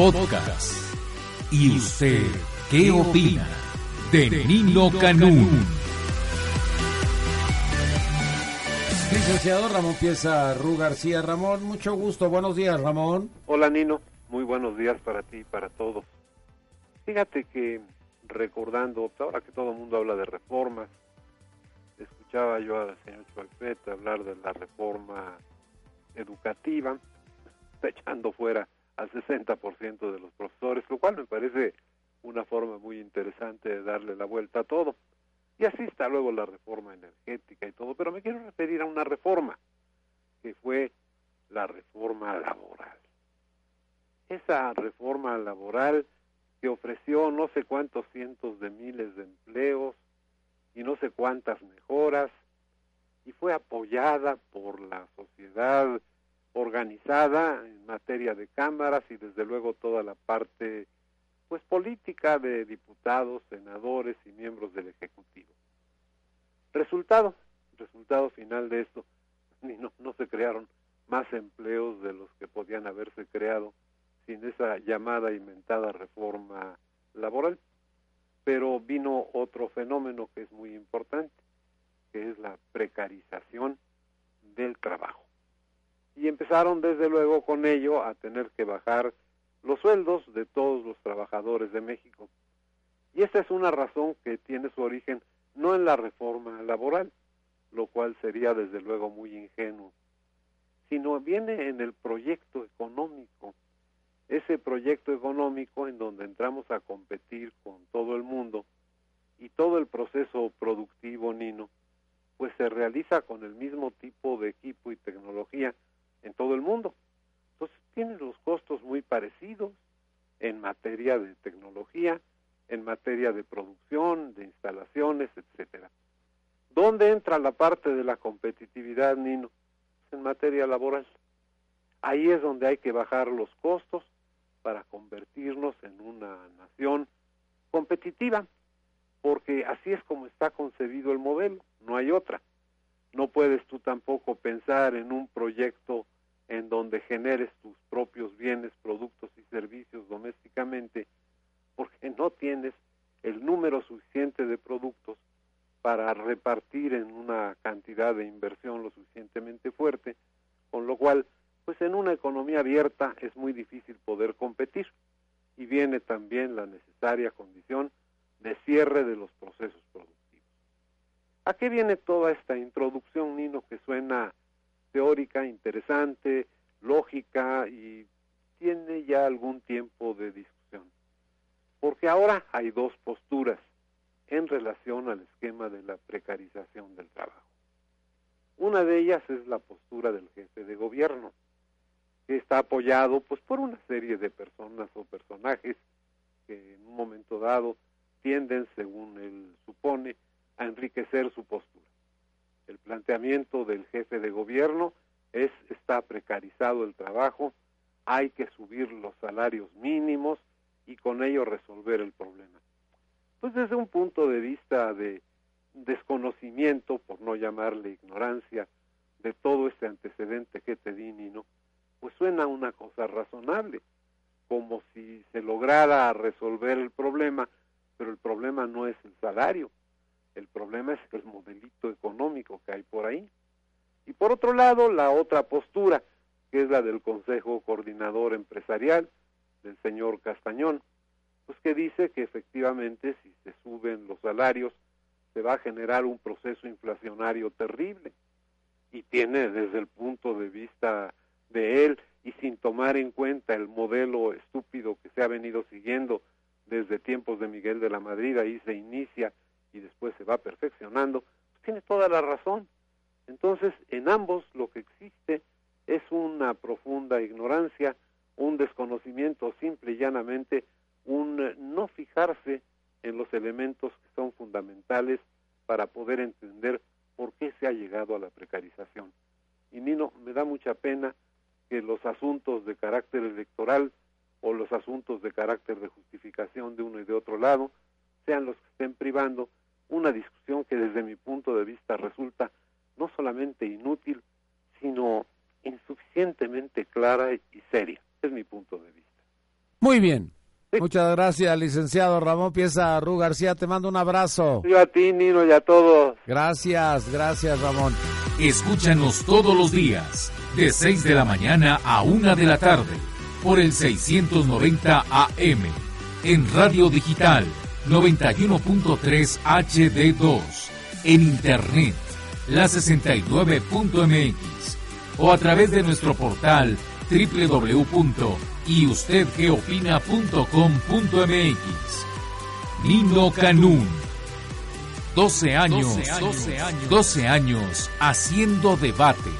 Podcast. ¿Y usted qué opina de Nino Canún? Licenciado Ramón Pieza Ru García. Ramón, mucho gusto. Buenos días, Ramón. Hola, Nino. Muy buenos días para ti y para todos. Fíjate que recordando, ahora que todo el mundo habla de reformas, escuchaba yo al señor Chualpete hablar de la reforma educativa, está echando fuera al 60% de los profesores, lo cual me parece una forma muy interesante de darle la vuelta a todo. Y así está luego la reforma energética y todo, pero me quiero referir a una reforma, que fue la reforma laboral. Esa reforma laboral que ofreció no sé cuántos cientos de miles de empleos y no sé cuántas mejoras, y fue apoyada por la sociedad organizada en materia de cámaras y desde luego toda la parte pues política de diputados, senadores y miembros del ejecutivo. Resultado, resultado final de esto, no, no se crearon más empleos de los que podían haberse creado sin esa llamada inventada reforma laboral. Pero vino otro fenómeno que es muy importante, que es la precarización del trabajo. Empezaron desde luego con ello a tener que bajar los sueldos de todos los trabajadores de México. Y esta es una razón que tiene su origen no en la reforma laboral, lo cual sería desde luego muy ingenuo, sino viene en el proyecto económico ese proyecto económico en donde entramos a competir con todo el mundo y todo el proceso productivo, Nino, pues se realiza con el mismo tipo de equipo y tecnología en todo el mundo. Entonces tiene los costos muy parecidos en materia de tecnología, en materia de producción, de instalaciones, etcétera. ¿Dónde entra la parte de la competitividad, Nino? En materia laboral. Ahí es donde hay que bajar los costos, para convertirnos en una nación competitiva, porque así es como está concebido el modelo, no hay otra. No puedes tú tampoco pensar en un proyecto en donde generes tus propios bienes, productos y servicios domésticamente, porque no tienes el número suficiente de productos para repartir en una cantidad de inversión lo suficientemente fuerte, con lo cual pues en una economía abierta es muy difícil poder competir y viene también la necesaria condición de cierre de los procesos productivos. ¿A qué viene toda esta introducción, Nino, que suena teórica, interesante, lógica y tiene ya algún tiempo de discusión? Porque ahora hay dos posturas en relación al esquema de la precarización del trabajo. Una de ellas es la postura del jefe de gobierno, que está apoyado pues por una serie de personas o personajes que en un momento dado tienden, según él supone, enriquecer su postura. El planteamiento del jefe de gobierno es está precarizado el trabajo, hay que subir los salarios mínimos y con ello resolver el problema. Pues desde un punto de vista de desconocimiento, por no llamarle ignorancia, de todo este antecedente que te di, Nino, pues suena una cosa razonable, como si se lograra resolver el problema, pero el problema no es el salario, el problema es el modelito económico que hay por ahí. Y por otro lado, la otra postura, que es la del Consejo Coordinador Empresarial, del señor Castañón, pues que dice que efectivamente si se suben los salarios, se va a generar un proceso inflacionario terrible. Y tiene desde el punto de vista de él y sin tomar en cuenta el modelo estúpido que se ha venido siguiendo desde tiempos de Miguel de la Madrid, ahí se inicia y después se va perfeccionando, pues tiene toda la razón. Entonces, en ambos lo que existe es una profunda ignorancia, un desconocimiento simple y llanamente, un no fijarse en los elementos que son fundamentales para poder entender por qué se ha llegado a la precarización. Y Nino, me da mucha pena que los asuntos de carácter electoral o los asuntos de carácter de justificación de uno y de otro lado sean los que estén privando una discusión que desde mi punto de vista resulta no solamente inútil, sino insuficientemente clara y seria. Es mi punto de vista. Muy bien. Muchas gracias, licenciado Ramón Pieza Ru García. Te mando un abrazo. Yo a ti, Nino, y a todos. Gracias, gracias, Ramón. Escúchanos todos los días, de 6 de la mañana a 1 de la tarde, por el 690 AM, en Radio Digital 91.3 HD2, en Internet, la 69.mx, o a través de nuestro portal www.yustedqueopina.com.mx. Nino Canún. 12 años, 12 años, 12 años haciendo debate